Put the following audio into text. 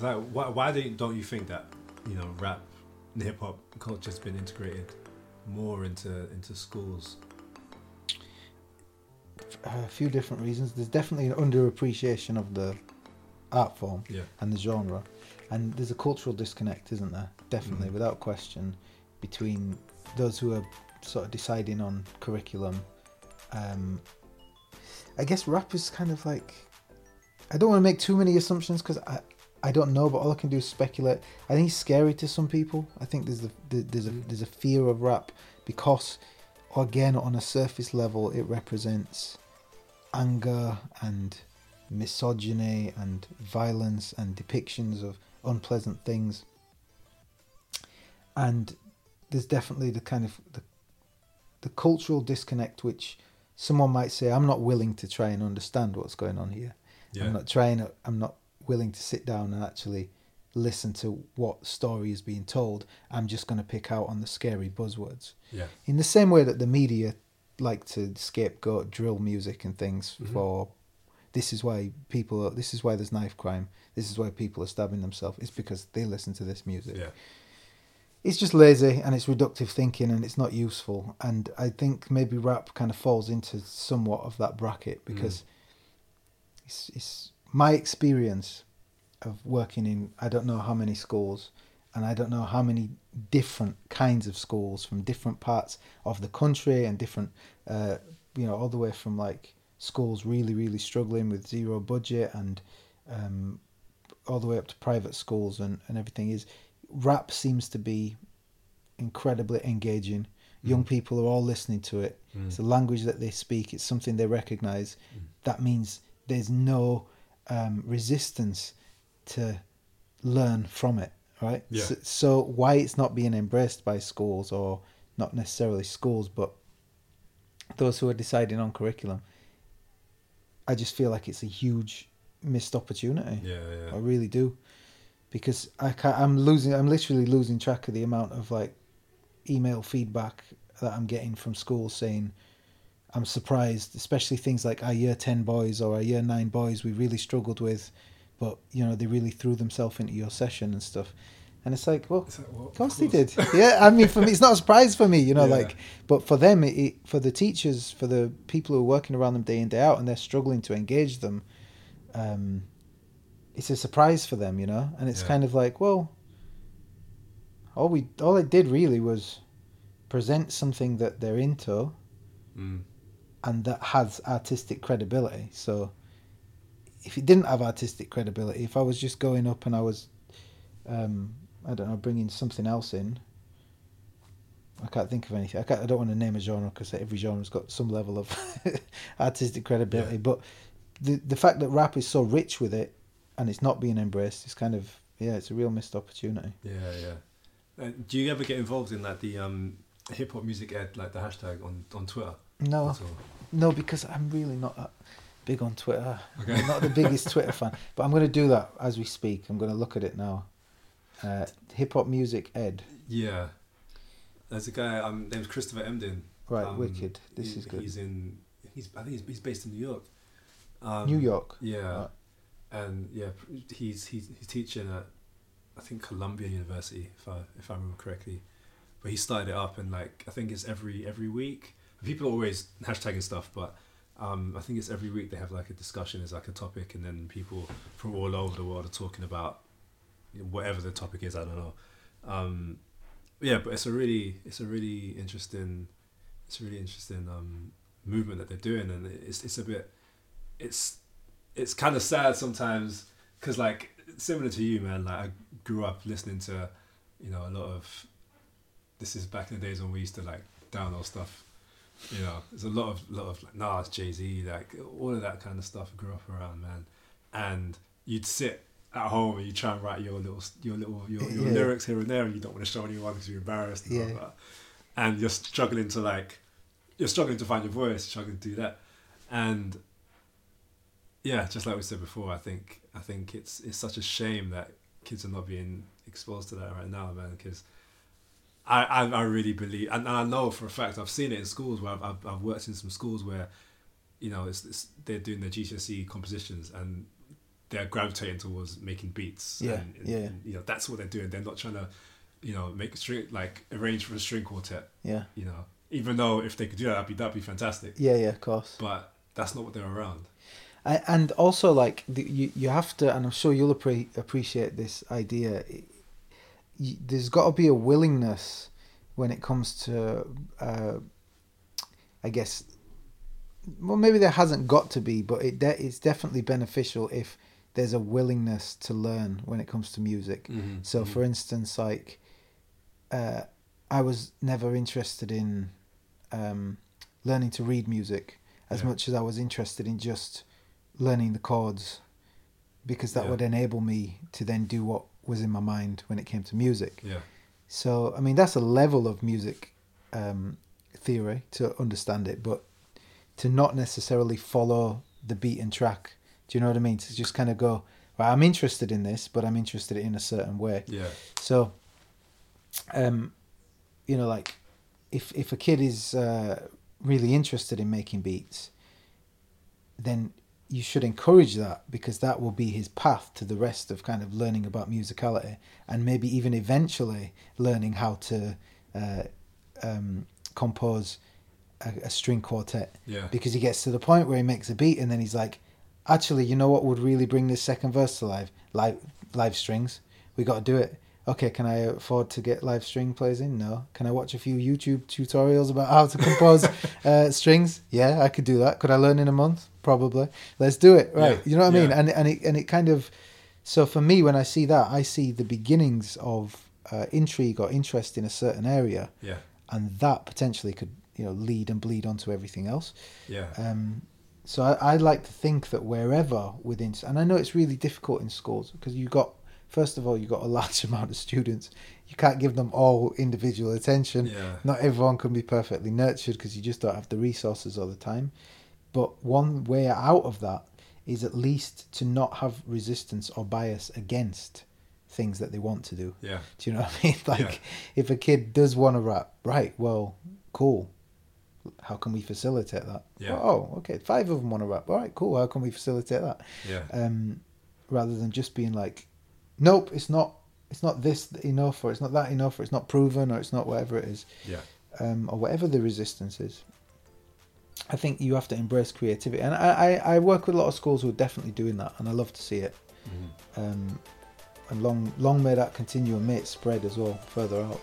Like, why, why don't you think that you know rap and hip hop culture has been integrated more into into schools? a few different reasons. There's definitely an underappreciation of the art form Yeah. and the genre, and there's a cultural disconnect, isn't there? Definitely, Mhm. without question, between those who are sort of deciding on curriculum. Um, I guess rap is kind of like I don't want to make too many assumptions because I. I don't know, but all I can do is speculate. I think it's scary to some people. I think there's a there's a mm. there's a fear of rap because, again, on a surface level, it represents anger and misogyny and violence and depictions of unpleasant things. And there's definitely the kind of the, the cultural disconnect which someone might say, I'm not willing to try and understand what's going on here. Yeah. I'm not trying. I'm not willing to sit down and actually listen to what story is being told. I'm just going to pick out on the scary buzzwords. Yeah. In the same way that the media like to scapegoat drill music and things Mhm. for this is why people are, this is why there's knife crime. This is why people are stabbing themselves. It's because they listen to this music Yeah. it's just lazy and it's reductive thinking and it's not useful. And I think maybe rap kind of falls into somewhat of that bracket because it's, it's my experience of working in I don't know how many schools and I don't know how many different kinds of schools from different parts of the country and different, uh, you know, all the way from like schools really, really struggling with zero budget and um, all the way up to private schools and, and everything is rap seems to be incredibly engaging. Young Mm. people are all listening to it. Mm. It's a language that they speak. It's something they recognize. Mm. That means there's no um, resistance to learn from it, right? Yeah. So, so why it's not being embraced by schools or not necessarily schools, but those who are deciding on curriculum, I just feel like it's a huge missed opportunity. Yeah. yeah. I really do, because I can't, I'm losing. I'm literally losing track of the amount of like email feedback that I'm getting from schools saying I'm surprised, especially things like our year ten boys or our year nine boys we really struggled with, but you know they really threw themselves into your session and stuff, and it's like well. Like, well, Of course they did. Yeah, I mean, for me, it's not a surprise for me, you know, Yeah. like, but for them, it, it, for the teachers, for the people who are working around them day in day out, and they're struggling to engage them, um, it's a surprise for them, you know, and it's Yeah. kind of like, well, all we, all it did really was present something that they're into Mm. And that has artistic credibility. So, if it didn't have artistic credibility, if I was just going up and I was, um, I don't know, bringing something else in, I can't think of anything. I, can't, I don't want to name a genre because every genre's got some level of artistic credibility. Yeah. But the the fact that rap is so rich with it and it's not being embraced is kind of yeah, it's a real missed opportunity. Yeah. Yeah. Uh, do you ever get involved in like the um, hip hop music ed, like the hashtag on on Twitter? No, no, because I'm really not that big on Twitter. Okay. I'm not the biggest Twitter fan, but I'm going to do that as we speak. I'm going to look at it now. Uh, Hip hop music ed. Yeah. There's a guy um named Christopher Emdin. Right, Um, wicked. This he- is good. He's in. He's. I think he's, he's based in New York. Um, New York. Yeah. Right. And yeah, he's he's he's teaching at I think Columbia University if I if I remember correctly. But he started it up and like I think it's every every week. People are always hashtagging stuff, but um, I think it's every week they have like a discussion as like a topic, and then people from all over the world are talking about whatever the topic is. I don't know. Um, yeah, but it's a really it's a really interesting it's a really interesting um, movement that they're doing, and it's it's a bit it's it's kind of sad sometimes because like similar to you, man. Like I grew up listening to you know a lot of this is back in the days when we used to like download stuff. You know, there's a lot of lot of like Nas, Jay Z, like all of that kind of stuff. I grew up around, man, and you'd sit at home and you try and write your little your little your, your Yeah. lyrics here and there, and you don't want to show anyone because you're embarrassed. And, Yeah. and you're struggling to like you're struggling to find your voice, struggling to do that, and yeah, just like we said before, I think I think it's it's such a shame that kids are not being exposed to that right now, man. Because I, I I really believe, and I know for a fact I've seen it in schools where I've I've, I've worked in some schools where, you know, it's, it's they're doing their GCSE compositions and they're gravitating towards making beats. Yeah, and, and- yeah. and, you know, that's what they're doing. They're not trying to, you know, make a string like arrange for a string quartet. Yeah. You know, even though if they could do that, that'd be that'd be fantastic. Yeah, yeah, of course. But that's not what they're around. I, and also like the, you you have to and i'm sure you'll appre- appreciate this idea there's got to be a willingness when it comes to uh, i guess well maybe there hasn't got to be but it de- it's definitely beneficial if there's a willingness to learn when it comes to music Mhm, so mhm. for instance like uh, i was never interested in um, learning to read music as Yeah. much as i was interested in just learning the chords because that Yeah. would enable me to then do what was in my mind when it came to music. Yeah. So, I mean, that's a level of music um, theory to understand it, but to not necessarily follow the beat and track. Do you know what I mean? To just kind of go, well, I'm interested in this, but I'm interested in a certain way. Yeah. So, um, you know, like if if a kid is uh, really interested in making beats, then you should encourage that because that will be his path to the rest of kind of learning about musicality and maybe even eventually learning how to uh, um, compose a, a string quartet. Yeah. because he gets to the point where he makes a beat and then he's like actually you know what would really bring this second verse to life? Live live strings. We got to do it. Okay can i afford to get live string plays in? No. Can i watch a few youtube tutorials about how to compose uh, strings? Yeah i could do that. Could i learn in a month probably let's do it right Yeah, you know what i mean yeah. and and it, and it kind of so for me when i see that i see the beginnings of uh, intrigue or interest in a certain area Yeah. and that potentially could you know lead and bleed onto everything else Yeah. um, so I, I like to think that wherever within, and I know it's really difficult in schools because you got first of all you got a large amount of students. You can't give them all individual attention. Yeah. Not everyone can be perfectly nurtured because you just don't have the resources all the time. But one way out of that is at least to not have resistance or bias against things that they want to do. Yeah. Do you know what I mean? Like, Yeah. if a kid does want to rap, right? Well, cool. How can we facilitate that? Yeah. Oh, okay. Five of them want to rap. All right, cool. How can we facilitate that? Yeah. Um, rather than just being like, nope, it's not. It's not this enough, or it's not that enough, or it's not proven, or it's not whatever it is, Yeah. um, or whatever the resistance is. I think you have to embrace creativity, and I, I, I work with a lot of schools who are definitely doing that, and I love to see it. Mhm. Um, and long long may that continue and may it spread as well further out.